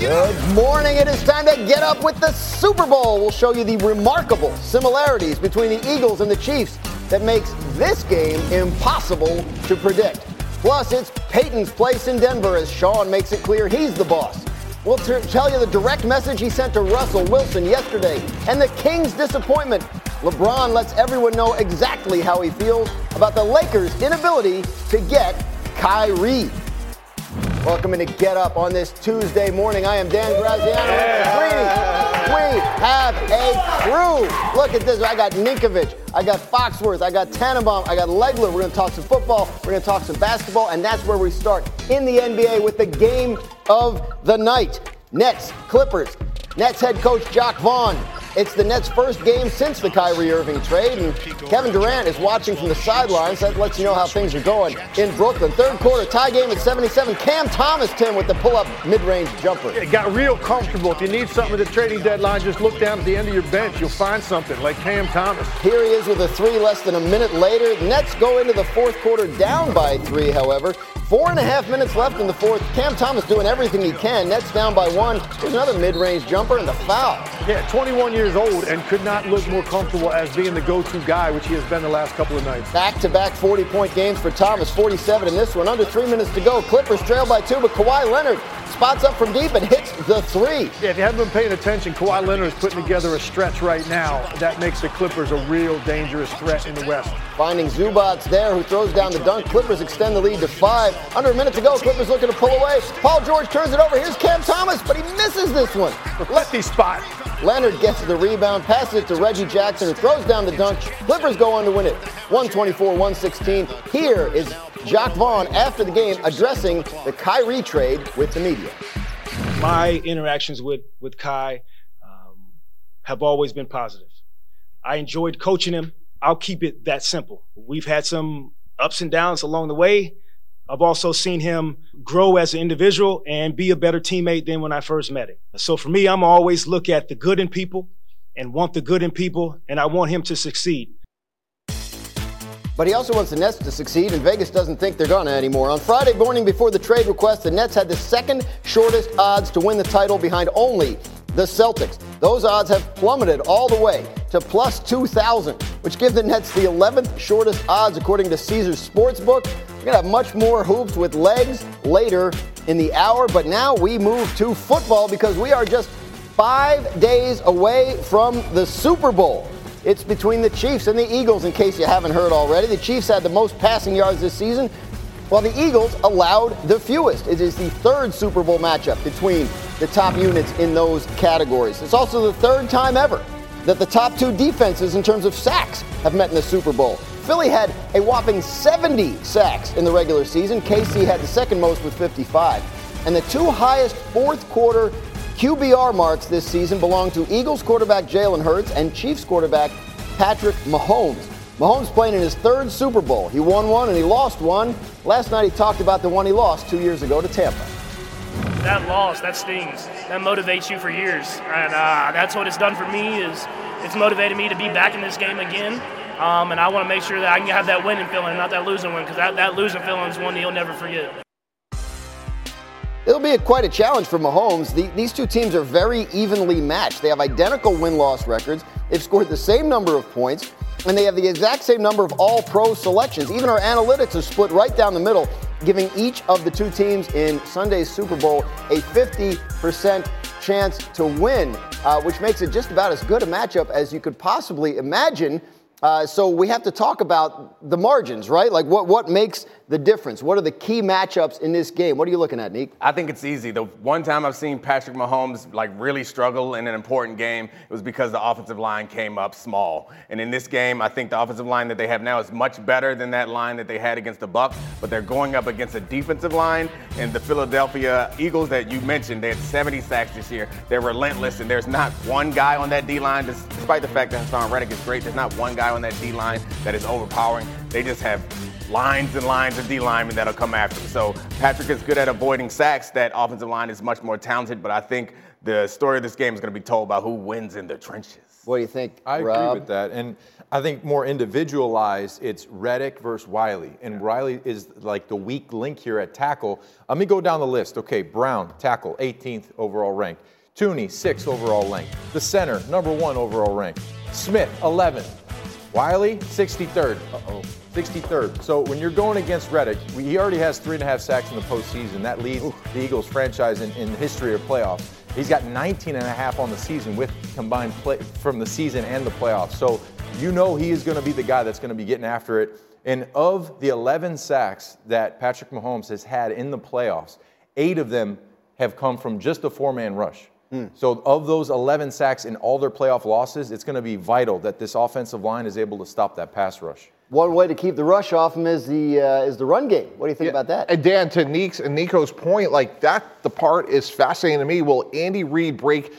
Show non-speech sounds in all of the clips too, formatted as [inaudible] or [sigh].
Good morning. It is time to get up with the Super Bowl. We'll show you the remarkable similarities between the Eagles and the Chiefs that makes this game impossible to predict. Plus, it's Payton's place in Denver as Sean makes it clear he's the boss. We'll t- tell you the direct message he sent to Russell Wilson yesterday and the Kings' disappointment. LeBron lets everyone know exactly how he feels about the Lakers' inability to get Kyrie. Welcome to Get Up on this Tuesday morning. I am Dan Graziano. Yeah. We have a crew. Look at this. I got Ninkovich. I got Foxworth. I got Tannenbaum. I got Legler. We're going to talk some football. We're going to talk some basketball. And that's where we start in the NBA with the game of the night. Nets, Clippers. Nets head coach Jacque Vaughn it's the Nets' first game since the Kyrie Irving trade, and Kevin Durant is watching from the sidelines. That lets you know how things are going in Brooklyn. Third quarter tie game at 77. Cam Thomas, Tim, with the pull-up mid-range jumper. It got real comfortable. If you need something at the trading deadline, just look down at the end of your bench. You'll find something like Cam Thomas. Here he is with a three less than a minute later. Nets go into the fourth quarter down by three, however. Four and a half minutes left in the fourth. Cam Thomas doing everything he can. Nets down by one. There's another mid-range jumper and the foul. Yeah, 21 years old and could not look more comfortable as being the go-to guy, which he has been the last couple of nights. Back-to-back 40-point games for Thomas, 47 in this one. Under three minutes to go. Clippers trail by two, but Kawhi Leonard spots up from deep and hits the three. Yeah, if you haven't been paying attention, Kawhi Leonard is putting together a stretch right now. That makes the Clippers a real dangerous threat in the West. Finding Zubac there, who throws down the dunk. Clippers extend the lead to five. Under a minute to go. Clippers looking to pull away. Paul George turns it over. Here's Cam Thomas, but he misses this one. [laughs] Lefty spot. Leonard gets the rebound, passes it to Reggie Jackson, who throws down the dunk. Clippers go on to win it 124 116. Here is Jacque Vaughn after the game addressing the Kyrie trade with the media. My interactions with, with Kai um, have always been positive. I enjoyed coaching him. I'll keep it that simple. We've had some ups and downs along the way. I've also seen him grow as an individual and be a better teammate than when I first met him. So for me, I'm always look at the good in people and want the good in people, and I want him to succeed. But he also wants the Nets to succeed, and Vegas doesn't think they're gonna anymore. On Friday morning before the trade request, the Nets had the second shortest odds to win the title behind only the Celtics. Those odds have plummeted all the way to plus 2,000, which give the Nets the 11th shortest odds according to Caesars Sportsbook. We're going to have much more hoops with legs later in the hour, but now we move to football because we are just five days away from the Super Bowl. It's between the Chiefs and the Eagles, in case you haven't heard already. The Chiefs had the most passing yards this season, while the Eagles allowed the fewest. It is the third Super Bowl matchup between the top units in those categories. It's also the third time ever that the top two defenses in terms of sacks have met in the Super Bowl. Philly had a whopping 70 sacks in the regular season. KC had the second most with 55. And the two highest fourth quarter QBR marks this season belong to Eagles quarterback Jalen Hurts and Chiefs quarterback Patrick Mahomes. Mahomes playing in his third Super Bowl. He won one and he lost one. Last night he talked about the one he lost two years ago to Tampa. That loss, that stings. That motivates you for years, and uh, that's what it's done for me. Is it's motivated me to be back in this game again, um, and I want to make sure that I can have that winning feeling, not that losing one, because that, that losing feeling is one that you'll never forget. It'll be a, quite a challenge for Mahomes. The, these two teams are very evenly matched. They have identical win loss records. They've scored the same number of points, and they have the exact same number of all pro selections. Even our analytics are split right down the middle, giving each of the two teams in Sunday's Super Bowl a 50% chance to win, uh, which makes it just about as good a matchup as you could possibly imagine. Uh, so we have to talk about the margins, right? Like what, what makes the difference? What are the key matchups in this game? What are you looking at, Neek? I think it's easy. The one time I've seen Patrick Mahomes like really struggle in an important game, it was because the offensive line came up small. And in this game, I think the offensive line that they have now is much better than that line that they had against the Bucs, But they're going up against a defensive line and the Philadelphia Eagles that you mentioned. They had 70 sacks this year. They're relentless, and there's not one guy on that D line, despite the fact that Haason Reddick is great. There's not one guy on that D line that is overpowering. They just have lines and lines of D linemen that'll come after him. So Patrick is good at avoiding sacks. That offensive line is much more talented, but I think the story of this game is going to be told by who wins in the trenches. What do you think? I Rob? agree with that. And I think more individualized, it's Reddick versus Wylie. And Riley is like the weak link here at tackle. Let me go down the list. Okay, Brown, tackle, 18th overall rank. Thuney, 6th overall rank. The center, number one overall rank. Smith, 11th. Wylie, 63rd. Uh-oh. 63rd. So when you're going against Reddick, he already has three and a half sacks in the postseason. That leads the Eagles franchise in, in the history of playoffs. He's got 19 and a half on the season with combined play from the season and the playoffs. So you know he is going to be the guy that's going to be getting after it. And of the 11 sacks that Patrick Mahomes has had in the playoffs, eight of them have come from just a four-man rush. Hmm. So of those 11 sacks in all their playoff losses, it's going to be vital that this offensive line is able to stop that pass rush. One way to keep the rush off him is the uh, is the run game. What do you think Yeah. about that? And Dan, to Neek's and Nico's point, like that, the part is fascinating to me. Will Andy Reid break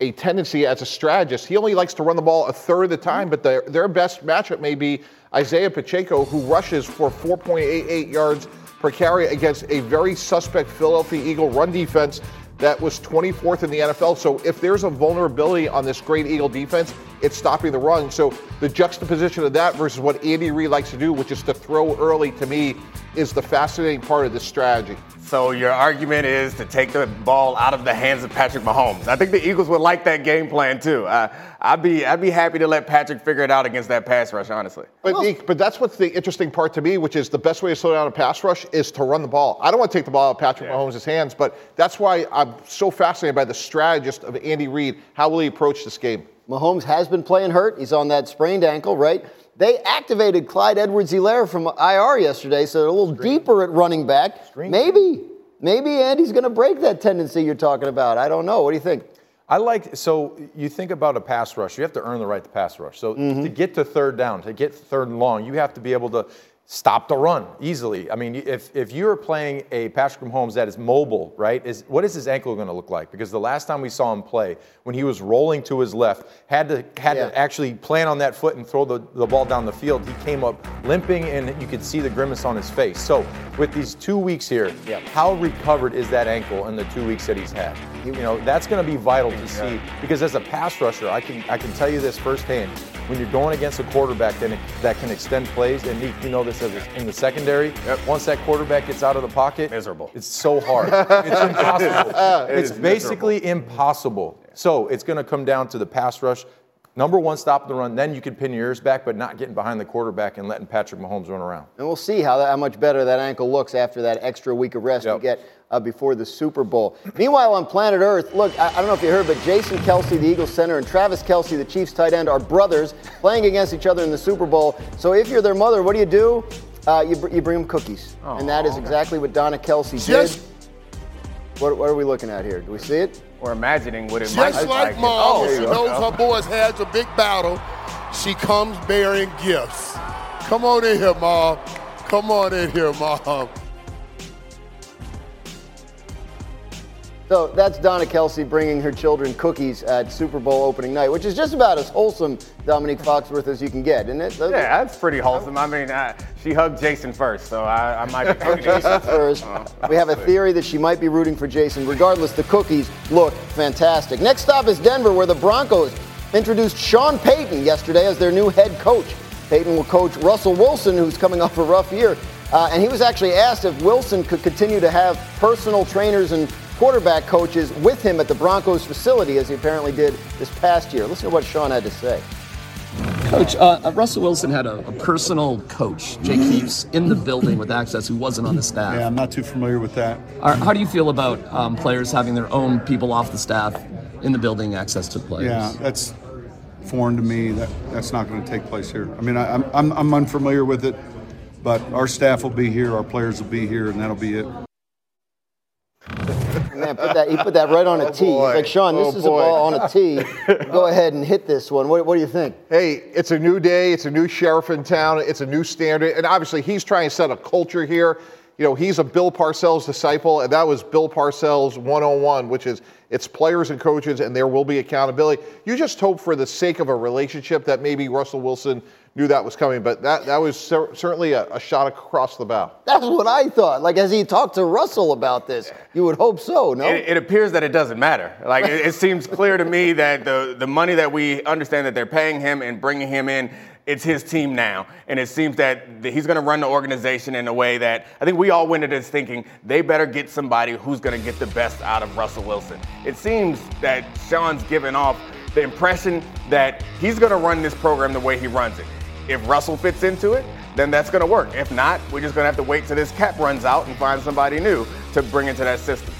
a tendency as a strategist? He only likes to run the ball a third of the time, but their, their best matchup may be Isaiah Pacheco, who rushes for 4.88 yards per carry against a very suspect Philadelphia Eagle run defense that was 24th in the NFL. So if there's a vulnerability on this great Eagle defense, it's stopping the run. So the juxtaposition of that versus what Andy Reid likes to do, which is to throw early, to me, is the fascinating part of this strategy. So your argument is to take the ball out of the hands of Patrick Mahomes. I think the Eagles would like that game plan too. Uh, I'd be I'd be happy to let Patrick figure it out against that pass rush, honestly. But, Nick, but that's what's the interesting part to me, which is the best way to slow down a pass rush is to run the ball. I don't want to take the ball out of Patrick Mahomes' hands, but that's why I'm so fascinated by the strategist of Andy Reid. How will he approach this game? Mahomes has been playing hurt. He's on that sprained ankle, right? They activated Clyde Edwards-Helaire from IR yesterday, so they're a little deeper at running back. Maybe, maybe Andy's going to break that tendency you're talking about. I don't know. What do you think? I like so you think about a pass rush. You have to earn the right to pass rush. So mm-hmm. to get to third down, to get third and long, you have to be able to stop the run easily. I mean, if if you're playing a Patrick Mahomes that is mobile, right? Is what is his ankle going to look like? Because the last time we saw him play, when he was rolling to his left, had to had Yeah. to actually plan on that foot and throw the, the ball down the field. He came up limping, and you could see the grimace on his face. So with these two weeks here, Yeah. how recovered is that ankle in the two weeks that he's had? You know, that's going to be vital to see because as a pass rusher, I can I can tell you this firsthand. When you're going against a quarterback that, that can extend plays, and Nick, you know this as a- in the secondary, once that quarterback gets out of the pocket, Miserable. It's so hard. [laughs] it's impossible. It it's basically impossible. So it's going to come down to the pass rush. Number one, stop the run. Then you can pin your ears back, but not getting behind the quarterback and letting Patrick Mahomes run around. And we'll see how, that, how much better that ankle looks after that extra week of rest you get uh, before the Super Bowl. Meanwhile, on planet Earth, look, I, I don't know if you heard, but Jason Kelce, the Eagles center, and Travis Kelce, the Chiefs tight end, are brothers playing against each other in the Super Bowl. So if you're their mother, what do you do? Uh, you, br- you bring them cookies. and that is exactly what Donna Kelce did. Just- What, what are we looking at here? Do we see it? Or imagining what it might Just look like like. mom, Oh, she you go. knows her boys has a big battle, she comes bearing gifts. Come on in here, mom. Come on in here, mom. So that's Donna Kelce bringing her children cookies at Super Bowl opening night, which is just about as wholesome, Dominique Foxworth, as you can get, isn't it? Those- Yeah, that's pretty wholesome. I mean, uh, she hugged Jason first, so I, I might be [laughs] Jason Jason. first. We have a theory that she might be rooting for Jason. Regardless, the cookies look fantastic. Next stop is Denver, where the Broncos introduced Sean Payton yesterday as their new head coach. Payton will coach Russell Wilson, who's coming off a rough year. Uh, and he was actually asked if Wilson could continue to have personal trainers and quarterback coaches with him at the Broncos facility, as he apparently did this past year. Listen to what Sean had to say. Coach, uh, uh, Russell Wilson had a, a personal coach, Jake Hughes, in the building with access who wasn't on the staff. Yeah, I'm not too familiar with that. Are- how do you feel about um, players having their own people off the staff in the building, access to players? Yeah, that's foreign to me. That that's not going to take place here. I mean, I, I'm, I'm I'm unfamiliar with it, But our staff will be here, our players will be here, and that'll be it. Man, put that, he put that right on a oh, tee. He's like, Sean, this Oh, is boy. a ball on a tee. [laughs] Go ahead and hit this one. What, what do you think? Hey, it's a new day. It's a new sheriff in town. It's a new standard. And obviously, he's trying to set a culture here. You know, he's a Bill Parcells disciple, and that was Bill Parcells 101, which is it's players and coaches, and there will be accountability. You just hope for the sake of a relationship that maybe Russell Wilson knew that was coming, but that, that was cer- certainly a, a shot across the bow. That's what I thought. Like, as he talked to Russell about this, you would hope so, no? It, it appears that it doesn't matter. Like it, it seems clear to me that the the money that we understand that they're paying him and bringing him in, it's his team now, and it seems that th- he's going to run the organization in a way that I think we all went into this thinking they better get somebody who's going to get the best out of Russell Wilson. It seems that Sean's given off the impression that he's going to run this program the way he runs it. If Russell fits into it, then that's going to work. If not, we're just going to have to wait till this cap runs out and find somebody new to bring into that system.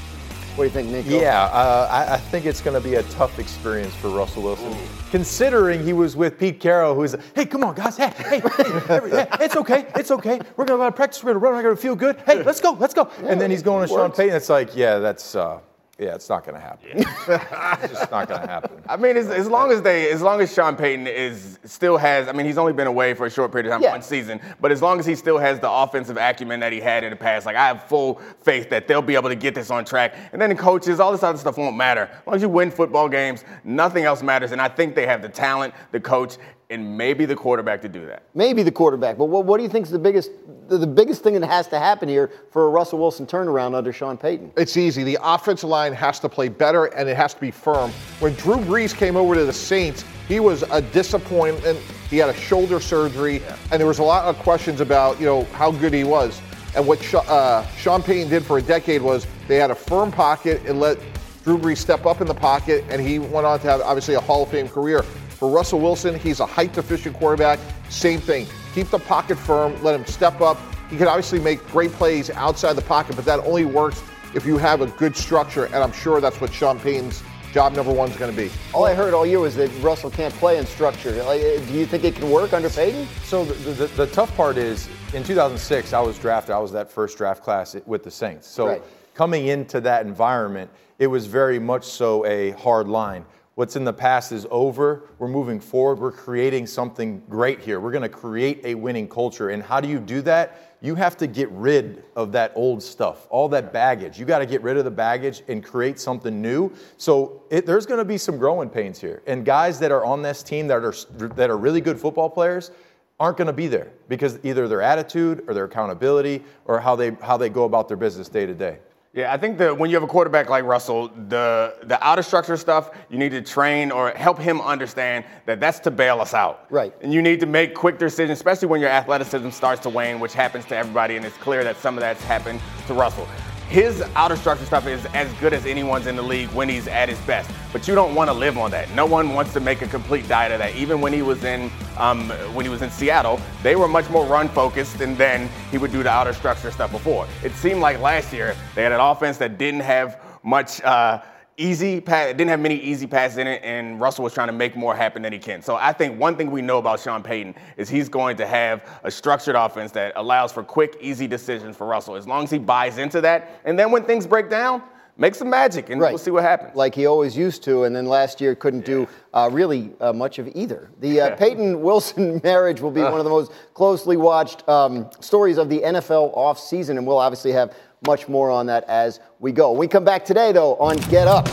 What do you think, Nico? Yeah, uh, I, I think it's going to be a tough experience for Russell Wilson, considering he was with Pete Carroll, who's, hey, come on, guys, hey, hey, hey, every- hey, it's okay, it's okay. We're going to go to practice, we're going to run, we're going to feel good. Hey, let's go, let's go. and then he's going to Sean. Payton. It's like, yeah, that's, uh, yeah, it's not going to happen. [laughs] it's just not going to happen. I mean, as, as long as they, as long as Sean Payton is still has, I mean, he's only been away for a short period of time, Yeah. one season, but as long as he still has the offensive acumen that he had in the past, like I have full faith that they'll be able to get this on track. And then the coaches, all this other stuff won't matter. As long as you win football games, nothing else matters. And I think they have the talent, the coach, and maybe the quarterback to do that. Maybe the quarterback, but what, what do you think is the biggest, the, the biggest thing that has to happen here for a Russell Wilson turnaround under Sean Payton? It's easy. The offensive line has to play better and it has to be firm. When Drew Brees came over to the Saints, he was a disappointment. He had a shoulder surgery, and there was a lot of questions about you know how good he was. And what Sha- uh, Sean Payton did for a decade was they had a firm pocket and let Drew Brees step up in the pocket, and he went on to have obviously a Hall of Fame career. For Russell Wilson, he's a height deficient quarterback. Same thing. Keep the pocket firm, let him step up. He can obviously make great plays outside the pocket, but that only works if you have a good structure, and I'm sure that's what Sean Payton's job number one is going to be. All I heard all year was that Russell can't play in structure. Like, uh, do you think it can work under Payton? So the, the, the tough part is in 2006, I was drafted. I was that first draft class with the Saints. So Right. coming into that environment, it was very much so a hard line. What's in the past is over. We're moving forward. We're creating something great here. We're going to create a winning culture. And how do you do that? You have to get rid of that old stuff, all that baggage. You got to get rid of the baggage and create something new. So it, there's going to be some growing pains here. And guys that are on this team that are that are really good football players aren't going to be there because either their attitude or their accountability or how they how they go about their business day to day. Yeah, I think that when you have a quarterback like Russell, the the outer structure stuff, you need to train or help him understand that that's to bail us out. Right. And you need to make quick decisions, especially when your athleticism starts to wane, which happens to everybody, and it's clear that some of that's happened to Russell. His outer structure stuff is as good as anyone's in the league when he's at his best. But you don't want to live on that. No one wants to make a complete diet of that. Even when he was in um, when he was in Seattle, they were much more run focused, and then he would do the outer structure stuff before. It seemed like last year they had an offense that didn't have much. Uh, Easy pass, didn't have many easy passes in it, and Russell was trying to make more happen than he can. So I think one thing we know about Sean Payton is he's going to have a structured offense that allows for quick, easy decisions for Russell. As long as he buys into that, and then when things break down, make some magic, and Right. we'll see what happens. Like he always used to, and then last year couldn't do uh, really uh, much of either. The uh, Payton Wilson [laughs] marriage will be one of the most closely watched um, stories of the NFL offseason, and we'll obviously have much more on that as we go. We come back today, though, on Get Up.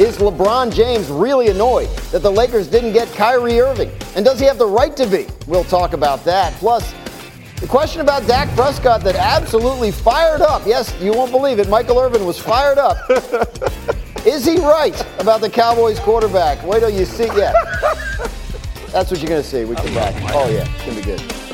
Is LeBron James really annoyed that the Lakers didn't get Kyrie Irving? And does he have the right to be? We'll talk about that. Plus, the question about Dak Prescott that absolutely fired up. Yes, you won't believe it. Michael Irvin was fired up. [laughs] Is he right about the Cowboys quarterback? Wait till you see. Yeah. [laughs] That's what you're going to see. We come back. Oh, yeah. It's going to be good.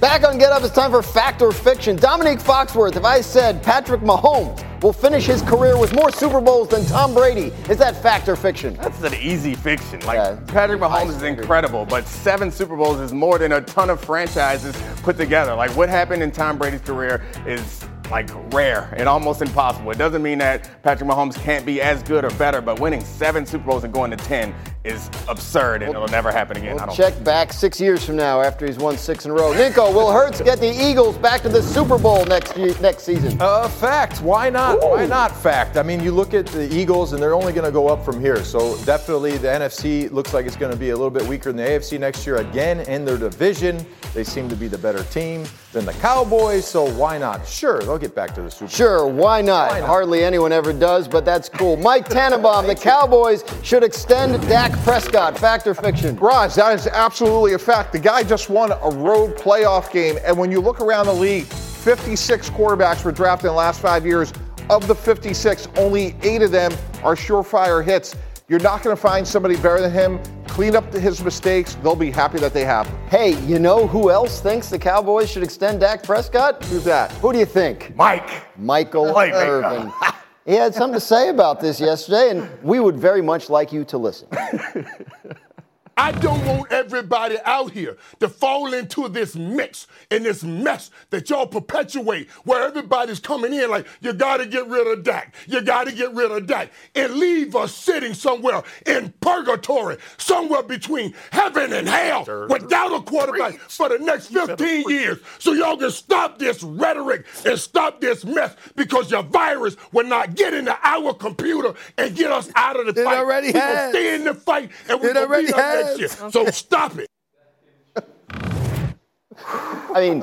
Back on Get Up, it's time for Fact or Fiction. Dominique Foxworth, if I said Patrick Mahomes will finish his career with more Super Bowls than Tom Brady, is that fact or fiction? That's an easy fiction. Like yeah, Patrick Mahomes is incredible, but seven Super Bowls is more than a ton of franchises put together. Like what happened in Tom Brady's career is like rare and almost impossible. It doesn't mean that Patrick Mahomes can't be as good or better, but winning seven Super Bowls and going to 10 is absurd and we'll, it'll never happen again. We'll check think. back six years from now after he's won six in a row. Nico, will Hurts get the Eagles back to the Super Bowl next year, next season? Uh, fact. Why not? Ooh. Why not fact? I mean, you look at the Eagles and they're only going to go up from here. So definitely the NFC looks like it's going to be a little bit weaker than the AFC next year again in their division. They seem to be the better team than the Cowboys, so why not? Sure, they'll get back to the Super Bowl. Sure, why not? Why not? Hardly anyone ever does, but that's cool. Mike Tannenbaum, the [laughs] Cowboys should extend Dak Prescott. Fact or fiction? Raj, that is absolutely a fact. The guy just won a road playoff game, and when you look around the league, 56 quarterbacks were drafted in the last five years. Of the 56, only eight of them are surefire hits. You're not going to find somebody better than him. Clean up his mistakes. They'll be happy that they have. Hey, you know who else thinks the Cowboys should extend Dak Prescott? Who's that? Who do you think? Mike. Michael Mike Irvin. [laughs] he had something to say about this yesterday, and we would very much like you to listen. [laughs] I don't want everybody out here to fall into this mix and this mess that y'all perpetuate where everybody's coming in like, you got to get rid of Dak. You got to get rid of Dak. And leave us sitting somewhere in purgatory, somewhere between heaven and hell without a quarterback for the next 15 years. So y'all can stop this rhetoric and stop this mess because your virus will not get into our computer and get us out of the it fight. Already we has. stay in the fight and we're going to be so stop it. I mean,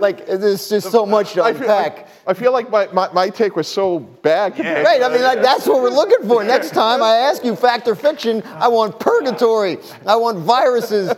like there's just so much to unpack. I feel like my, my, my take was so bad. Yeah. Right. I mean, like that's what we're looking for. Next time I ask you fact or fiction, I want purgatory. I want viruses.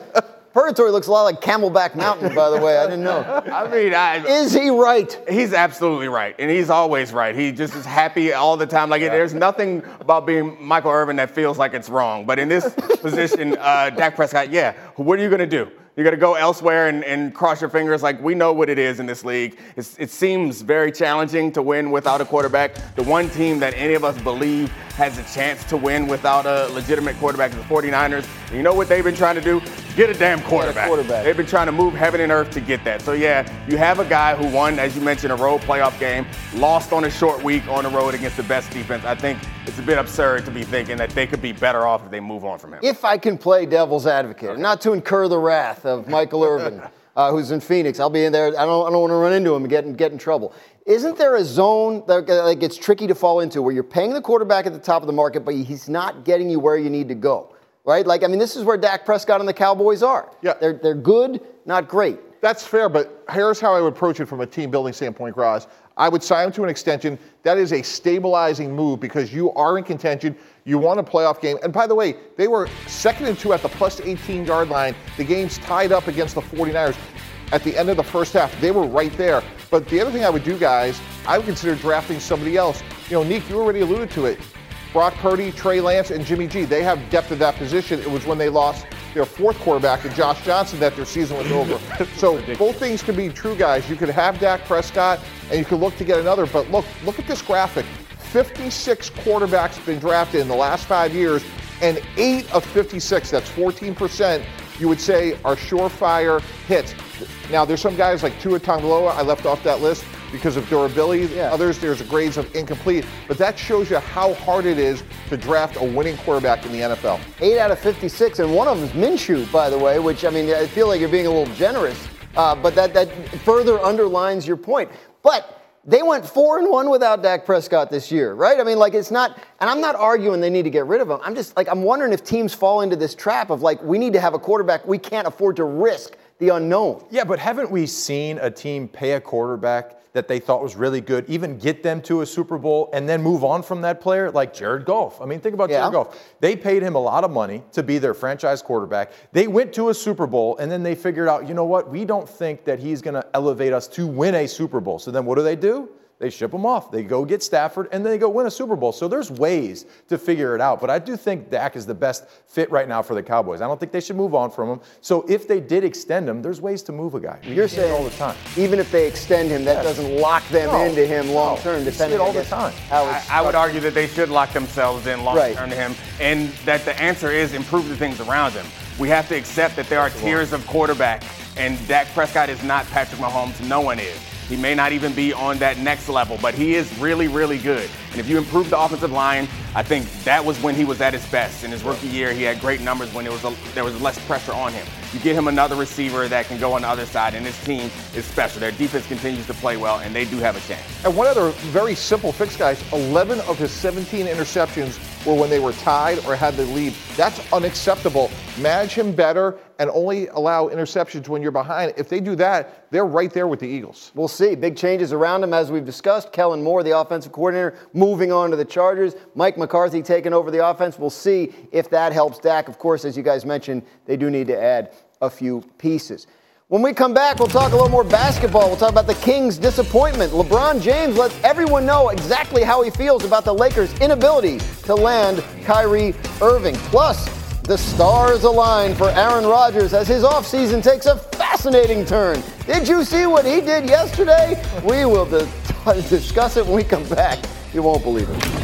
Purgatory looks a lot like Camelback Mountain, by the way. I didn't know. [laughs] I mean, I, is he right? He's absolutely right, and he's always right. He just is happy all the time. Like yeah. there's nothing about being Michael Irvin that feels like it's wrong. But in this [laughs] position, uh, Dak Prescott, yeah, what are you gonna do? You got to go elsewhere and, and, cross your fingers. Like we know what it is in this league. It's, it seems very challenging to win without a quarterback. The one team that any of us believe has a chance to win without a legitimate quarterback is the 49ers. And you know what they've been trying to do? Get a damn quarterback. A quarterback. They've been trying to move heaven and earth to get that. So yeah, you have a guy who won, as you mentioned, a road playoff game, lost on a short week on the road against the best defense. I think it's a bit absurd to be thinking that they could be better off if they move on from him. If I can play devil's advocate, okay. not to incur the wrath of Michael Irvin. [laughs] Uh, who's in Phoenix. I'll be in there. I don't, I don't want to run into him and get in, get in trouble. Isn't there a zone that like, it's tricky to fall into where you're paying the quarterback at the top of the market, but he's not getting you where you need to go? Right? Like, I mean, this is where Dak Prescott and the Cowboys are. Yeah. They're, they're good, not great. That's fair, but here's how I would approach it from a team building standpoint, Graz. I would sign him to an extension. That is a stabilizing move because you are in contention. You want a playoff game. And by the way, they were second and two at the plus 18 yard line. The game's tied up against the 49ers. At the end of the first half, they were right there. But the other thing I would do, guys, I would consider drafting somebody else. You know, Nick, you already alluded to it. Brock Purdy, Trey Lance, and Jimmy G. They have depth at that position. It was when they lost their fourth quarterback to Josh Johnson that their season was over. [laughs] so both things can be true, guys. You could have Dak Prescott, and you could look to get another. But look, look at this graphic. 56 quarterbacks have been drafted in the last five years, and eight of 56, that's 14%, you would say are surefire hits. Now, there's some guys like Tua Tagovailoa, I left off that list because of durability. Yeah. Others, there's grades of incomplete. But that shows you how hard it is to draft a winning quarterback in the NFL. Eight out of 56, and one of them is Minshew, by the way, which, I mean, I feel like you're being a little generous. Uh, but that, that further underlines your point. But they went four and one without Dak Prescott this year, right? I mean, like it's not, and I'm not arguing they need to get rid of him. I'm just like, I'm wondering if teams fall into this trap of like, we need to have a quarterback we can't afford to risk the unknown. Yeah, but haven't we seen a team pay a quarterback that they thought was really good, even get them to a Super Bowl and then move on from that player, like Jared Goff. I mean, think about yeah. Jared Goff. They paid him a lot of money to be their franchise quarterback. They went to a Super Bowl and then they figured out, you know what, we don't think that he's going to elevate us to win a Super Bowl. So then what do they do? They ship them off. They go get Stafford, and then they go win a Super Bowl. So there's ways to figure it out. But I do think Dak is the best fit right now for the Cowboys. I don't think they should move on from him. So if they did extend him, there's ways to move a guy. You're saying all the time. Even if they extend him, that yes. doesn't lock them no, into him long term. No, depending all the time. I, I, would argue that they should lock themselves in long right. term to him, and that the answer is improve the things around him. We have to accept that there are tiers of quarterback, and Dak Prescott is not Patrick Mahomes. No one is. He may not even be on that next level, but he is really, really good. And if you improve the offensive line, I think that was when he was at his best. In his rookie year, he had great numbers when there was, a, there was less pressure on him. You get him another receiver that can go on the other side, and his team is special. Their defense continues to play well, and they do have a chance. And one other very simple fix, guys 11 of his 17 interceptions were when they were tied or had the lead. That's unacceptable. Manage him better and only allow interceptions when you're behind. If they do that, they're right there with the Eagles. We'll see. Big changes around him, as we've discussed. Kellen Moore, the offensive coordinator, moving on to the Chargers. Mike McCarthy taking over the offense. We'll see if that helps Dak. Of course, as you guys mentioned, they do need to add a few pieces. When we come back, we'll talk a little more basketball. We'll talk about the Kings' disappointment. LeBron James lets everyone know exactly how he feels about the Lakers' inability to land Kyrie Irving. Plus, the stars align for Aaron Rodgers as his offseason takes a fascinating turn. Did you see what he did yesterday? We will [laughs] discuss it when we come back. You won't believe it.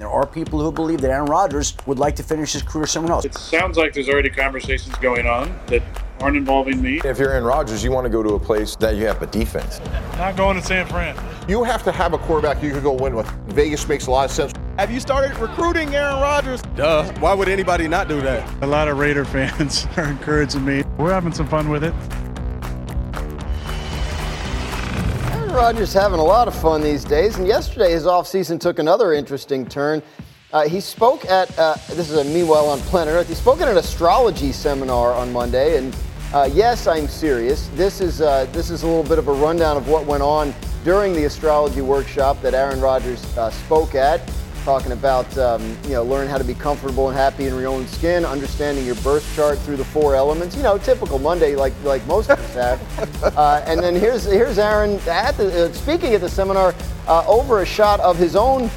There are people who believe that Aaron Rodgers would like to finish his career somewhere else. It sounds like there's already conversations going on that aren't involving me. If you're Aaron Rodgers, you want to go to a place that you have a defense. Not going to San Fran. You have to have a quarterback you could go win with. Vegas makes a lot of sense. Have you started recruiting Aaron Rodgers? Duh. Why would anybody not do that? A lot of Raider fans [laughs] are encouraging me. We're having some fun with it. Aaron Rodgers having a lot of fun these days, and yesterday his offseason took another interesting turn. Uh, he spoke at, uh, this is a Meanwhile on Planet Earth, he spoke at an astrology seminar on Monday, and uh, yes, I'm serious. This is, uh, this is a little bit of a rundown of what went on during the astrology workshop that Aaron Rodgers uh, spoke at talking about um, you know learn how to be comfortable and happy in your own skin, understanding your birth chart through the four elements. You know, typical Monday like like most of us have. [laughs] Uh, and then here's here's Aaron at the, uh, speaking at the seminar uh, over a shot of his own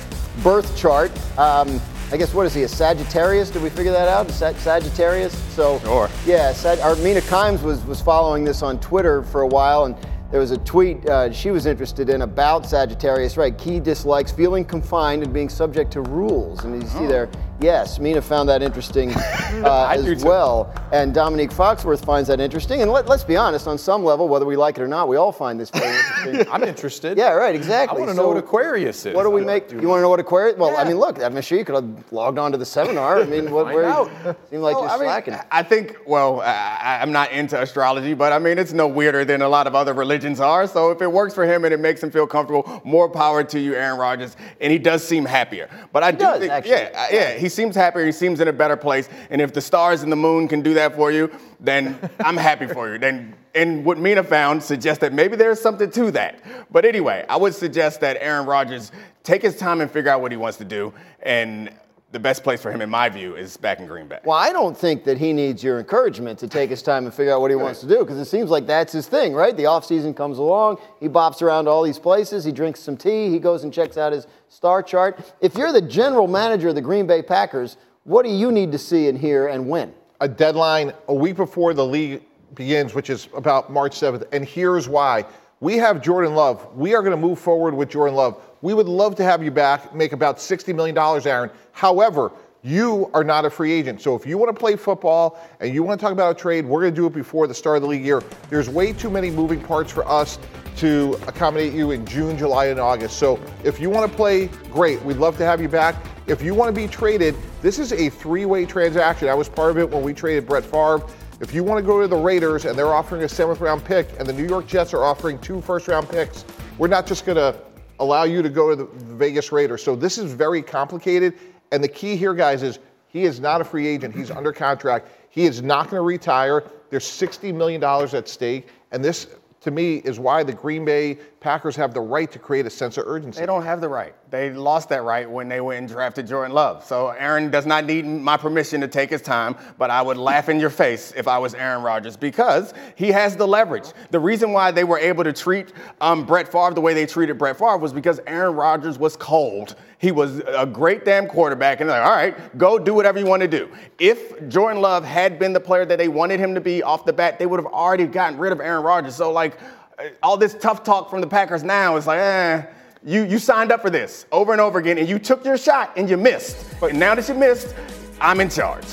birth chart. Um, I guess what is he a Sagittarius? Did we figure that out? Sag- Sagittarius. So Sure. yeah, Sag- our Mina Kimes was was following this on Twitter for a while and. There was a tweet uh, she was interested in about Sagittarius, right? Key dislikes feeling confined and being subject to rules. And you see there, yes, Mina found that interesting [laughs] uh, as well. And Dominique Foxworth finds that interesting. And let, us be honest, on some level, whether we like it or not, we all find this very interesting. [laughs] I'm interested. yeah, right, exactly. I want to know what Aquarius is. What do we make? You want to know what Aquarius? Well, I mean, look, I'm sure you could have logged on to the seminar. I mean, [laughs] what, where out. seemed like Well, you're I mean, slacking. I think, well, I, I'm not into astrology, but I mean, it's no weirder than a lot of other religions are. So if it works for him and it makes him feel comfortable, more power to you, Aaron Rodgers. And he does seem happier. But I do does, think, actually. yeah, yeah, he seems happier. He seems in a better place. And if the stars and the moon can do that for you, then [laughs] I'm happy for you. Then, and what Mina found suggests that maybe there's something to that. But anyway, I would suggest that Aaron Rodgers take his time and figure out what he wants to do. And the best place for him, in my view, is back in Green Bay. Well, I don't think that he needs your encouragement to take his time and figure out what he wants to do because it seems like that's his thing, right? The offseason comes along, he bops around all these places, he drinks some tea, he goes and checks out his star chart. If you're the general manager of the Green Bay Packers, what do you need to see and hear and when? a deadline a week before the league begins, which is about March 7th. And here's why. We have Jordan Love. We are going to move forward with Jordan Love. We would love to have you back, make about $60 million, Aaron. However, you are not a free agent. So if you want to play football and you want to talk about a trade, we're going to do it before the start of the league year. There's way too many moving parts for us to accommodate you in June, July, and August. So if you want to play, great. We'd love to have you back. If you want to be traded, this is a three-way transaction. I was part of it when we traded Brett Favre. If you want to go to the Raiders and they're offering a seventh round pick and the New York Jets are offering two first round picks, we're not just going to allow you to go to the Vegas Raiders. So this is very complicated. And the key here, guys, is he is not a free agent. He's under contract. He is not going to retire. There's $60 million at stake. And this, to me, is why the Green Bay Packers have the right to create a sense of urgency. They don't have the right. They lost that right when they went and drafted Jordan Love. So Aaron does not need my permission to take his time, but I would laugh in your face if I was Aaron Rodgers because he has the leverage. The reason why they were able to treat um, Brett Favre the way they treated Brett Favre was because Aaron Rodgers was cold. He was a great damn quarterback, and they're like, all right, go do whatever you want to do. If Jordan Love had been the player that they wanted him to be off the bat, they would have already gotten rid of Aaron Rodgers. So, like, uh, all this tough talk from the Packers now is like, eh, you, you signed up for this over and over again, and you took your shot and you missed. But now that you missed, I'm in charge.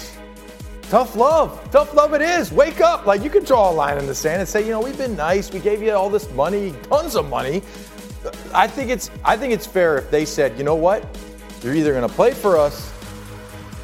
Tough love. Tough love it is. Wake up. Like you could draw a line in the sand and say, you know, we've been nice. We gave you all this money, tons of money. I think it's I think it's fair if they said, you know what? You're either gonna play for us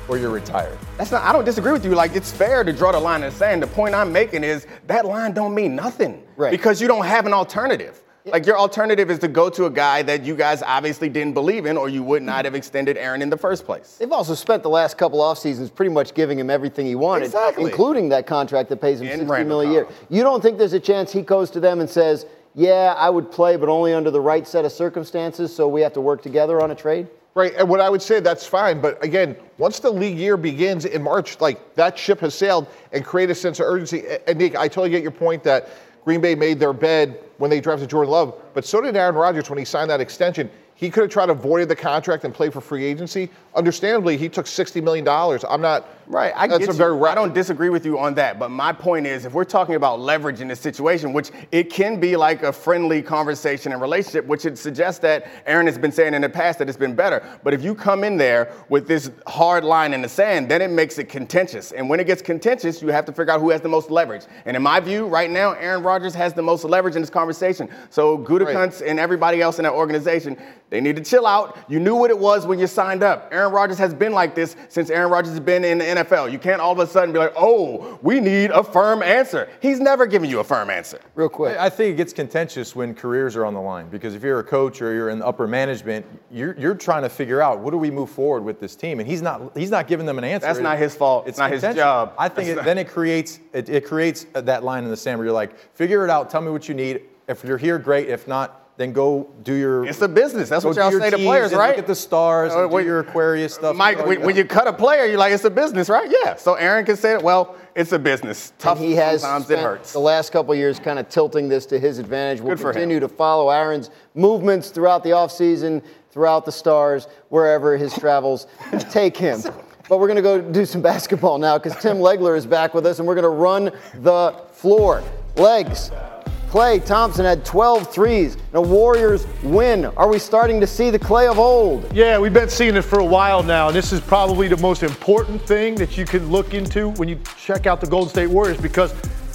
or you're retired. That's not. I don't disagree with you. Like it's fair to draw the line in the sand. The point I'm making is that line don't mean nothing Right. because you don't have an alternative. Like your alternative is to go to a guy that you guys obviously didn't believe in, or you would not mm-hmm. have extended Aaron in the first place. They've also spent the last couple off seasons pretty much giving him everything he wanted, Exactly. including that contract that pays him And sixty Randall million a year. You don't think there's a chance he goes to them and says, "Yeah, I would play, but only under the right set of circumstances, so we have to work together on a trade"? Right, and what I would say that's fine, but again, once the league year begins in March, like that ship has sailed and create a sense of urgency. And Nick, I totally get your point that Green Bay made their bed when they drafted Jordan Love, but so did Aaron Rodgers when he signed that extension. He could have tried to avoid the contract and play for free agency. Understandably, he took sixty million dollars. I'm not Right, I That's get a very I don't disagree with you on that, but my point is, if we're talking about leverage in this situation, which it can be like a friendly conversation and relationship, which it suggests that Aaron has been saying in the past that it's been better. But if you come in there with this hard line in the sand, then it makes it contentious. And when it gets contentious, you have to figure out who has the most leverage. And in my view, right now, Aaron Rodgers has the most leverage in this conversation. So Gutekunst and everybody else in that organization, they need to chill out. You knew what it was when you signed up. Aaron Rodgers has been like this since Aaron Rodgers has been in the NFL. You can't all of a sudden be like, oh, we need a firm answer. He's never given you a firm answer. Real quick. I I think it gets contentious when careers are on the line because if you're a coach or you're in upper management, you're, you're trying to figure out what do we move forward with this team, and he's not he's not giving them an answer. That's not his fault. It's not his job. I think it, then it creates it, it creates that line in the sand where you're like, figure it out, tell me what you need. If you're here, great. If not, then go do your. It's a business. That's what do y'all your say to players, and right? Look at the stars. Uh, and do your Aquarius stuff. Mike, when, when you cut a player, you're like, it's a business, right? Yeah. So Aaron can say, well, it's a business. Tough. and he has Sometimes it hurts. the last couple of years kind of tilting this to his advantage. We'll Good for him. continue to follow Aaron's movements throughout the offseason, throughout the stars, wherever his travels [laughs] take him. But we're going to go do some basketball now because Tim Legler is back with us, and we're going to run the floor. Legs. Klay Thompson had 12 threes. The Warriors win. Are we starting to see the Klay of old? Yeah, we've been seeing it for a while now, and this is probably the most important thing that you can look into when you check out the Golden State Warriors because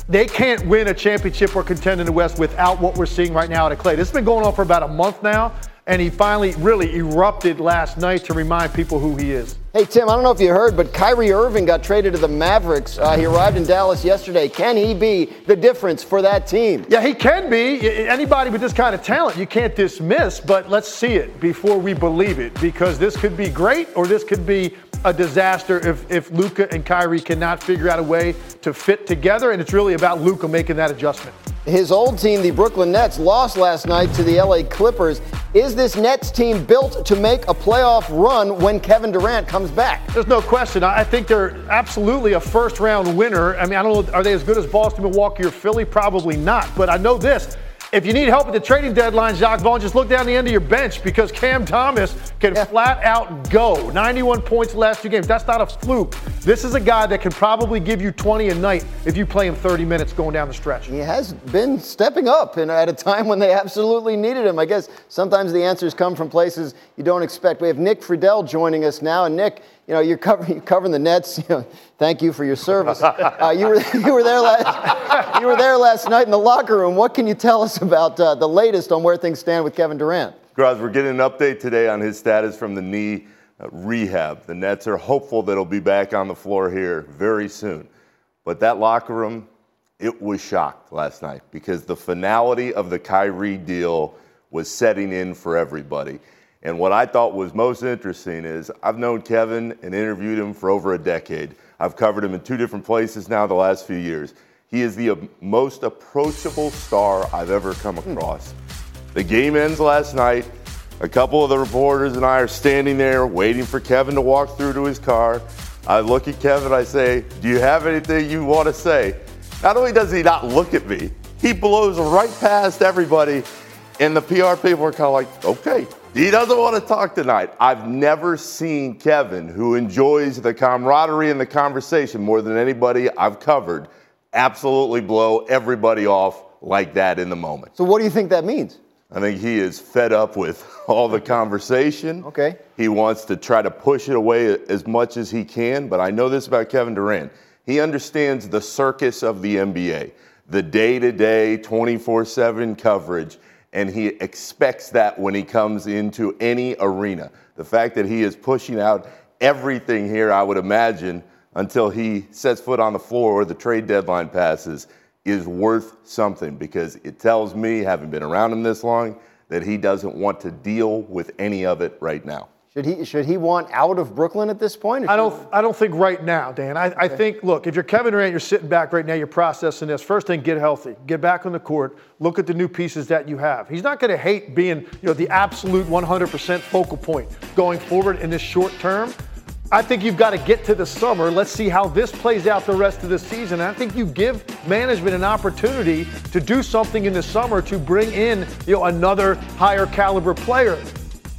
they can't win a championship or contend in the West without what we're seeing right now out of Klay. This has been going on for about a month now, and he finally really erupted last night to remind people who he is. Hey, Tim, I don't know if you heard, but Kyrie Irving got traded to the Mavericks. Uh, he arrived in Dallas yesterday. Can he be the difference for that team? Yeah, he can be. Anybody with this kind of talent, you can't dismiss, but let's see it before we believe it because this could be great or this could be a disaster if, if Luka and Kyrie cannot figure out a way to fit together. And it's really about Luka making that adjustment. His old team, the Brooklyn Nets, lost last night to the LA Clippers. Is this Nets team built to make a playoff run when Kevin Durant comes back? There's no question. I think they're absolutely a first round winner. I mean, I don't know, are they as good as Boston, Milwaukee, or Philly? Probably not. But I know this. If you need help with the trading deadline, Jacque Vaughn, just look down the end of your bench because Cam Thomas can flat out go. 91 points last two games. That's not a fluke. This is a guy that can probably give you 20 a night if you play him 30 minutes going down the stretch. He has been stepping up and at a time when they absolutely needed him. I guess sometimes the answers come from places you don't expect. We have Nick Friedell joining us now. And Nick, you know, you're covering, [laughs] you're covering the Nets. [laughs] You know, thank you for your service. Uh, you, were, [laughs] you, were there last, you were there last night in the locker room. What can you tell us about uh, the latest on where things stand with Kevin Durant? Graz, we're getting an update today on his status from the knee uh, rehab. The Nets are hopeful that he'll be back on the floor here very soon. But that locker room, it was shocked last night because the finality of the Kyrie deal was setting in for everybody. And what I thought was most interesting is I've known Kevin and interviewed him for over a decade. I've covered him in two different places now the last few years. He is the most approachable star I've ever come hmm. across. The game ends last night. A couple of the reporters and I are standing there waiting for Kevin to walk through to his car. I look at Kevin, I say, Do you have anything you want to say? Not only does he not look at me, he blows right past everybody. And the PR people are kind of like, Okay, he doesn't want to talk tonight. I've never seen Kevin, who enjoys the camaraderie and the conversation more than anybody I've covered, absolutely blow everybody off like that in the moment. So, what do you think that means? I think he is fed up with [laughs] all the conversation. Okay. He wants to try to push it away as much as he can, but I know this about Kevin Durant. He understands the circus of the NBA, the day to day, 24 7 coverage, and he expects that when he comes into any arena. The fact that he is pushing out everything here, I would imagine, until he sets foot on the floor or the trade deadline passes, is worth something because it tells me, having been around him this long, that he doesn't want to deal with any of it right now. Should he should he want out of Brooklyn at this point? I don't. I don't think right now, Dan. I, I think. Look, if you're Kevin Durant, you're sitting back right now. You're processing this. First thing, get healthy. Get back on the court. Look at the new pieces that you have. He's not going to hate being, you know, the absolute 100% focal point going forward in this short term. I think you've got to get to the summer. Let's see how this plays out the rest of the season. And I think you give management an opportunity to do something in the summer to bring in, you know, another higher caliber player.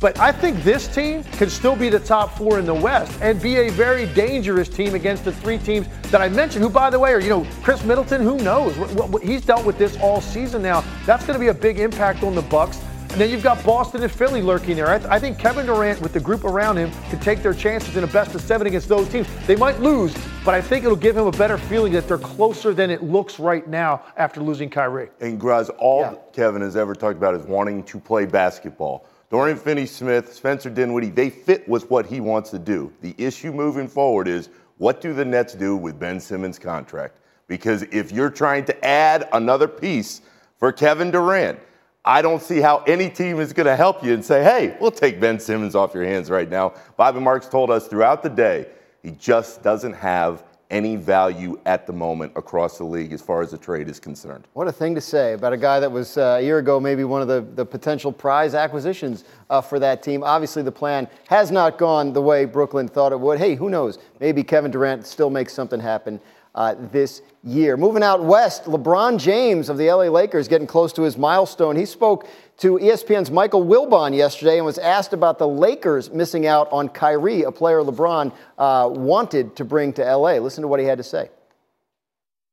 But I think this team can still be the top four in the West and be a very dangerous team against the three teams that I mentioned, who, by the way, are, you know, Khris Middleton, who knows? He's dealt with this all season now. That's going to be a big impact on the Bucks. And then you've got Boston and Philly lurking there. I, th- I, think Kevin Durant, with the group around him, can take their chances in a best of seven against those teams. They might lose, but I think it'll give him a better feeling that they're closer than it looks right now after losing Kyrie. And Graz, all yeah. Kevin has ever talked about is wanting to play basketball. Dorian Finney Smith, Spencer Dinwiddie, they fit with what he wants to do. The issue moving forward is what do the Nets do with Ben Simmons' contract? Because if you're trying to add another piece for Kevin Durant, I don't see how any team is going to help you and say, hey, we'll take Ben Simmons off your hands right now. Bobby Marks told us throughout the day he just doesn't have any value at the moment across the league as far as the trade is concerned. What a thing to say about a guy that was uh, a year ago maybe one of the, the potential prize acquisitions uh, for that team. Obviously, the plan has not gone the way Brooklyn thought it would. Hey, who knows? Maybe Kevin Durant still makes something happen uh, this year. Moving out west, LeBron James of the LA Lakers getting close to his milestone. He spoke to ESPN's Michael Wilbon yesterday and was asked about the Lakers missing out on Kyrie, a player LeBron uh, wanted to bring to LA. Listen to what he had to say.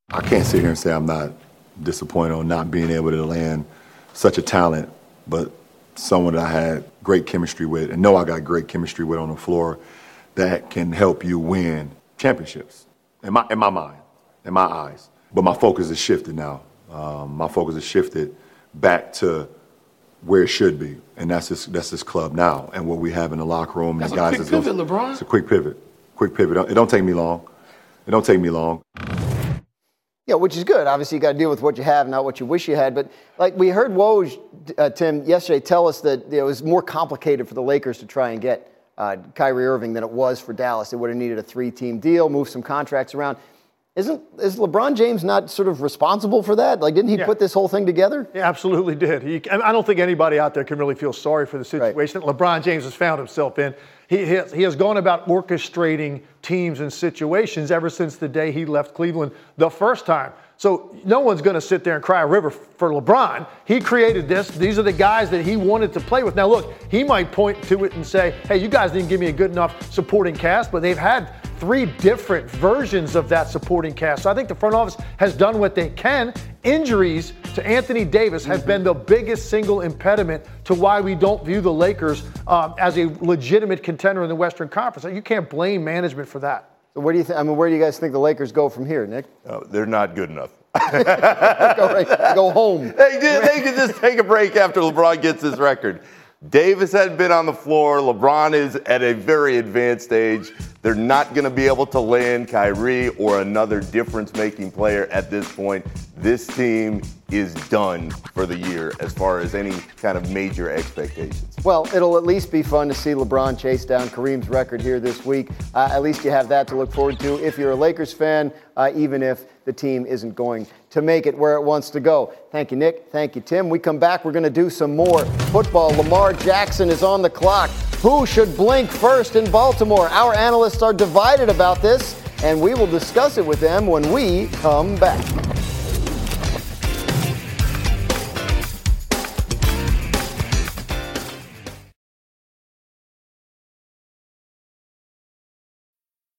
I can't sit here and say I'm not disappointed on not being able to land such a talent, but someone that I had great chemistry with and know I got great chemistry with on the floor that can help you win championships in my, in my mind, in my eyes. But my focus has shifted now. Um, my focus has shifted back to where it should be, and that's this that's this club now, and what we have in the locker room. That's and guys a quick pivot, LeBron. It's a quick pivot, quick pivot. It don't take me long. It don't take me long. Yeah, which is good. Obviously, you got to deal with what you have, not what you wish you had. But like we heard Woj, uh, Tim, yesterday tell us that you know, it was more complicated for the Lakers to try and get uh, Kyrie Irving than it was for Dallas. They would have needed a three-team deal, move some contracts around. Isn't is LeBron James not sort of responsible for that? Like, didn't he yeah. put this whole thing together? He absolutely did. He, I don't think anybody out there can really feel sorry for the situation right. that LeBron James has found himself in. He, he, has, he has gone about orchestrating teams and situations ever since the day he left Cleveland the first time. So no one's going to sit there and cry a river for LeBron. He created this. These are the guys that he wanted to play with. Now, look, he might point to it and say, hey, you guys didn't give me a good enough supporting cast, but they've had three different versions of that supporting cast. So I think the front office has done what they can. Injuries to Anthony Davis have been the biggest single impediment to why we don't view the Lakers um, as a legitimate contender in the Western Conference. You can't blame management for that. So where do you think? I mean, where do you guys think the Lakers go from here, Nick? Uh, they're not good enough. [laughs] go, right, go home. [laughs] They, they can just take a break after LeBron gets his record. Davis hadn't been on the floor. LeBron is at a very advanced age. They're not going to be able to land Kyrie or another difference making player at this point. This team is done for the year as far as any kind of major expectations. Well, it'll at least be fun to see LeBron chase down Kareem's record here this week. Uh, at least you have that to look forward to if you're a Lakers fan, uh, even if the team isn't going to make it where it wants to go. Thank you, Nick. Thank you, Tim. We come back, we're going to do some more football. Lamar Jackson is on the clock. Who should blink first in Baltimore? Our analysts are divided about this, and we will discuss it with them when we come back.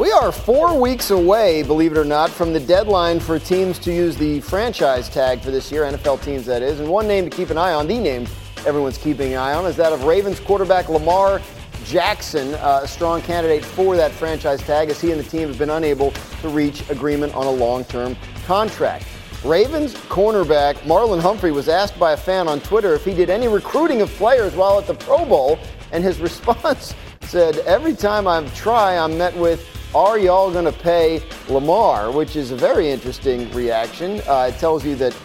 We are four weeks away, believe it or not, from the deadline for teams to use the franchise tag for this year, NFL teams that is. And one name to keep an eye on, the name everyone's keeping an eye on, is that of Ravens quarterback Lamar Jackson, uh, a strong candidate for that franchise tag, as he and the team have been unable to reach agreement on a long term contract. Ravens cornerback Marlon Humphrey was asked by a fan on Twitter if he did any recruiting of players while at the Pro Bowl, and his [laughs] response said, Every time I try, I'm met with, Are y'all going to pay Lamar? Which is a very interesting reaction. Uh, it tells you that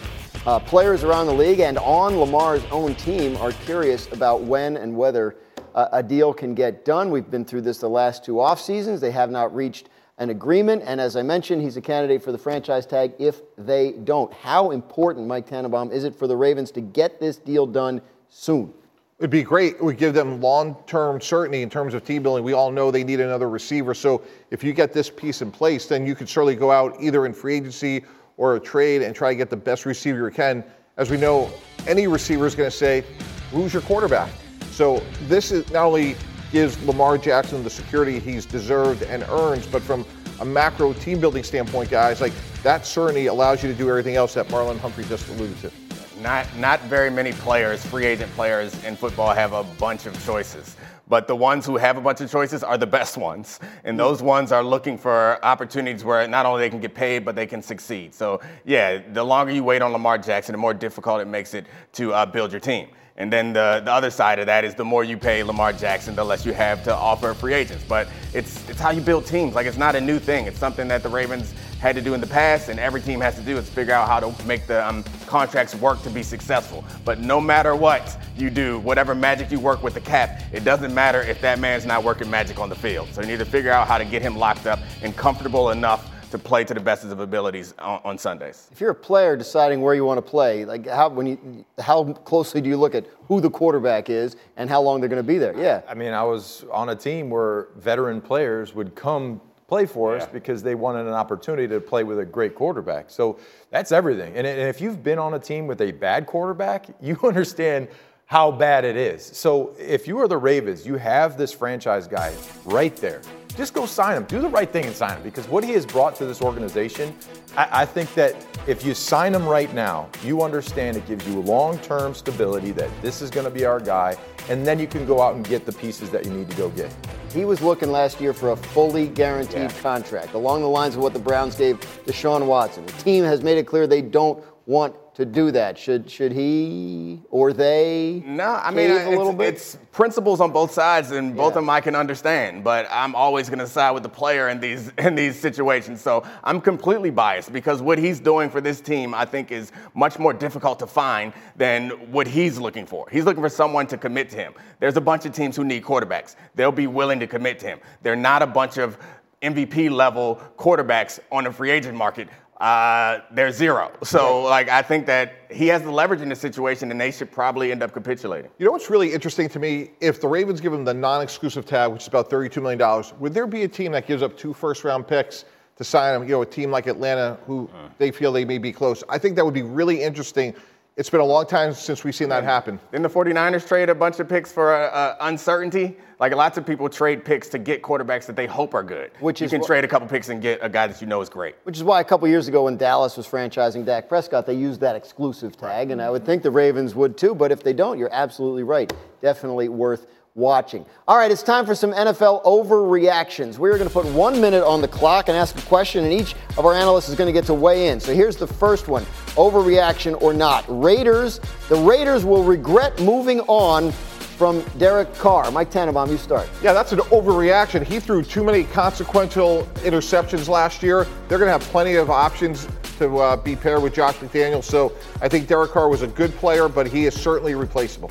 uh, players around the league and on Lamar's own team are curious about when and whether uh, a deal can get done. We've been through this the last two off seasons. They have not reached an agreement. And as I mentioned, he's a candidate for the franchise tag if they don't. How important, Mike Tannenbaum, is it for the Ravens to get this deal done soon? It'd be great. It would give them long term certainty in terms of team building. We all know they need another receiver. So if you get this piece in place, then you could certainly go out either in free agency or a trade and try to get the best receiver you can. As we know, any receiver is going to say, Who's your quarterback? So this is not only gives Lamar Jackson the security he's deserved and earns, but from a macro team building standpoint, guys, like that certainty allows you to do everything else that Marlon Humphrey just alluded to. Not not very many players, free agent players in football have a bunch of choices. But the ones who have a bunch of choices are the best ones. And those ones are looking for opportunities where not only they can get paid, but they can succeed. So, yeah, the longer you wait on Lamar Jackson, the more difficult it makes it to uh, build your team. And then the, the other side of that is the more you pay Lamar Jackson, the less you have to offer free agents. But it's it's how you build teams. Like it's not a new thing. It's something that the Ravens had to do in the past, and every team has to do is figure out how to make the um, contracts work to be successful. But no matter what you do, whatever magic you work with the cap, it doesn't matter if that man's not working magic on the field. So you need to figure out how to get him locked up and comfortable enough to play to the best of his abilities on, on, Sundays. If you're a player deciding where you want to play, like how when you how closely do you look at who the quarterback is and how long they're going to be there? Yeah. I mean, I was on a team where veteran players would come play for yeah. us because they wanted an opportunity to play with a great quarterback. So that's everything. And, and if you've been on a team with a bad quarterback, [laughs] you understand how bad it is. So if you are the Ravens, you have this franchise guy right there just go sign him. Do the right thing and sign him because what he has brought to this organization, I, I think that if you sign him right now, you understand it gives you long term stability that this is going to be our guy, and then you can go out and get the pieces that you need to go get. He was looking last year for a fully guaranteed yeah. contract, along the lines of what the Browns gave Deshaun Watson. The team has made it clear they don't want to do that? Should should he or they? No, I mean it's, it's, principles on both sides, and both yeah. of them I can understand. But I'm always going to side with the player in these in these situations. So I'm completely biased because what he's doing for this team, I think, is much more difficult to find than what he's looking for. He's looking for someone to commit to him. There's a bunch of teams who need quarterbacks. They'll be willing to commit to him. They're not a bunch of MVP level quarterbacks on the free agent market uh, they're zero. So, like, I think that he has the leverage in this situation, and they should probably end up capitulating. You know what's really interesting to me? If the Ravens give him the non-exclusive tag, which is about $32 million, would there be a team that gives up two first-round picks to sign him? You know, a team like Atlanta, who uh. they feel they may be close. I think that would be really interesting it's been a long time since we've seen that happen. Didn't the 49ers trade a bunch of picks for uh, uh, uncertainty? Like lots of people trade picks to get quarterbacks that they hope are good. Which you can wh- trade a couple picks and get a guy that you know is great. Which is why a couple years ago when Dallas was franchising Dak Prescott, they used that exclusive tag, right. and I would think the Ravens would too. But if they don't, you're absolutely right. Definitely worth watching. All right, it's time for some NFL overreactions. We're going to put one minute on the clock and ask a question, and each of our analysts is going to get to weigh in. So here's the first one overreaction or not. Raiders, the Raiders will regret moving on from Derek Carr. Mike Tannenbaum, you start. Yeah, that's an overreaction. He threw too many consequential interceptions last year. They're going to have plenty of options to uh, be paired with Josh McDaniels. So I think Derek Carr was a good player, but he is certainly replaceable.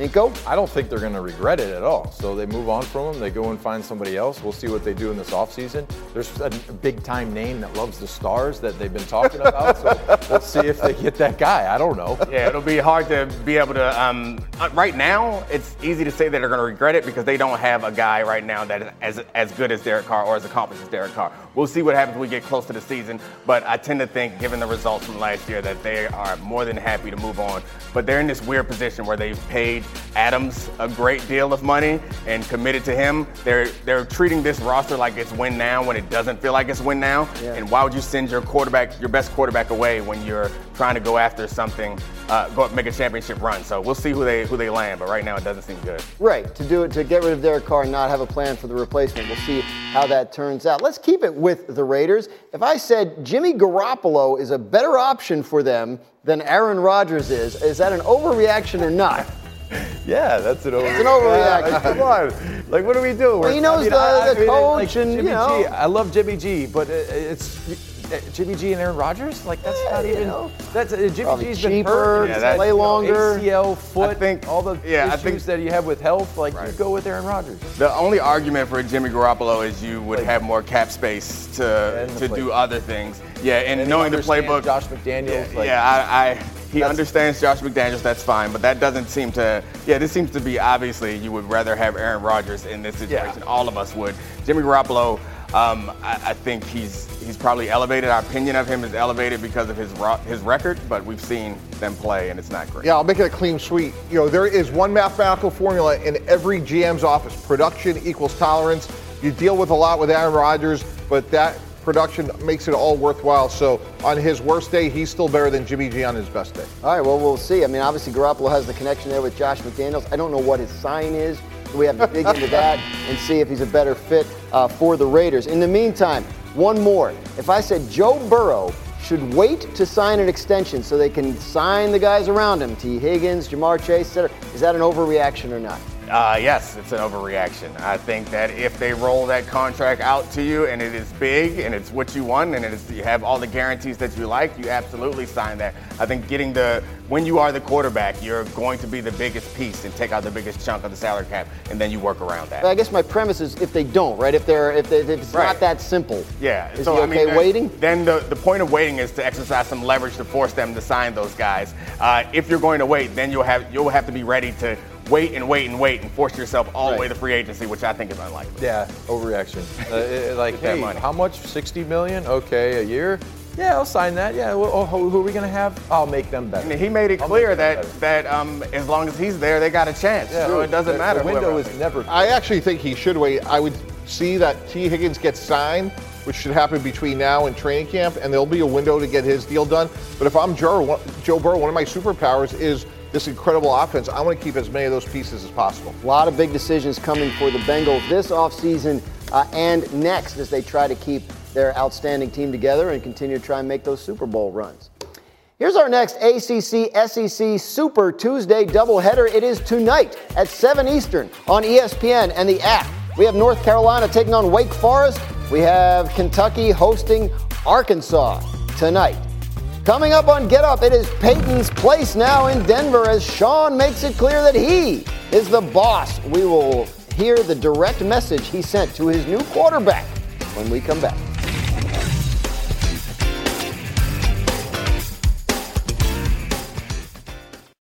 Nico? I don't think they're going to regret it at all. So they move on from him. They go and find somebody else. We'll see what they do in this offseason. There's a big time name that loves the stars that they've been talking about. so [laughs] we'll see if they get that guy. I don't know. Yeah, it'll be hard to be able to. Um, uh, right now, it's easy to say that they're going to regret it because they don't have a guy right now that is as, as good as Derek Carr or as accomplished as Derek Carr. We'll see what happens when we get close to the season. But I tend to think, given the results from last year, that they are more than happy to move on. But they're in this weird position where they've paid Adams a great deal of money and committed to him. They're they're treating this roster like it's win now when it doesn't feel like it's win now. Yeah. And why would you send your quarterback, your best quarterback, away when you're trying to go after something, uh, go make a championship run? So we'll see who they who they land. But right now, it doesn't seem good. Right, to do it, to get rid of Derek Carr and not have a plan for the replacement. We'll see how that turns out. Let's keep it with the Raiders. If I said Jimmy Garoppolo is a better option for them than Aaron Rodgers is, is that an overreaction or not? Yeah, that's an over. It's an overreaction. come on, like what are we doing? Well, he We're- knows the- the coach and, you Jimmy know. G. I love Jimmy G, but it's uh, Jimmy G and Aaron Rodgers. Like that's not you even. know. That's uh, Jimmy Probably G's been hurt. Yeah, He's that's- got, play you know, longer. ACL, foot, I think- all the yeah, I issues think- that you have with health. Like you go with Aaron Rodgers. The only argument for Jimmy Garoppolo is you would have more cap space to And the to do other things. Yeah, and, And knowing the playbook. Josh McDaniels. Yeah, like, yeah, I, I he understands Josh McDaniels. That's fine, but that doesn't seem to. Yeah, this seems to be obviously you would rather have Aaron Rodgers in this situation. All of us would. Jimmy Garoppolo. Um, I, I think he's he's probably elevated. Our opinion of him is elevated because of his ro- his record, but we've seen them play and it's not great. Yeah, I'll make it a clean sweep. You know, there is one mathematical formula in every GM's office. Production equals tolerance. You deal with a lot with Aaron Rodgers, but that production makes it all worthwhile. So on his worst day, he's still better than Jimmy G on his best day. All right, well, we'll see. I mean, obviously, Garoppolo has the connection there with Josh McDaniels. I don't know what his sign is. We have to dig into that and see if he's a better fit uh, for the Raiders. In the meantime, one more. If I said Joe Burrow should wait to sign an extension so they can sign the guys around him, Tee Higgins, Ja'Marr Chase, et cetera, is that an overreaction or not? Uh, yes, it's an overreaction. I think that if they roll that contract out to you and it is big and it's what you want and it is, you have all the guarantees that you like, you absolutely sign that. I think getting the when you are the quarterback, you're going to be the biggest piece and take out the biggest chunk of the salary cap, and then you work around that. I guess my premise is if they don't, right? If they're if, they, if it's Right. not that simple. Yeah. Is so, he I mean, okay waiting? Then the, the point of waiting is to exercise some leverage to force them to sign those guys. Uh, if you're going to wait, then you'll have you'll have to be ready to wait and wait and wait and force yourself all the way to free agency, which I think is unlikely. Yeah, overreaction. [laughs] Uh, it- like, that hey, money. how much? 60 million? Okay, a year? Yeah, I'll sign that. Yeah, well, oh, who who are we going to have? I'll make them better. And he made it I'll clear that that um, as long as he's there, they got a chance. Yeah, so it doesn't the- matter. The window is never. I actually think he should wait. I would see that Tee Higgins gets signed, which should happen between now and training camp, and there'll be a window to get his deal done. But if I'm Joe, one- Joe Burrow, one of my superpowers is this incredible offense. I want to keep as many of those pieces as possible. A lot of big decisions coming for the Bengals this offseason uh, and next as they try to keep their outstanding team together and continue to try and make those Super Bowl runs. Here's our next ACC SEC Super Tuesday doubleheader. It is tonight at 7 Eastern on ESPN and the app. We have North Carolina taking on Wake Forest. We have Kentucky hosting Arkansas tonight. Coming up on Get Up, it is Payton's place now in Denver as Sean makes it clear that he is the boss. We will hear the direct message he sent to his new quarterback when we come back.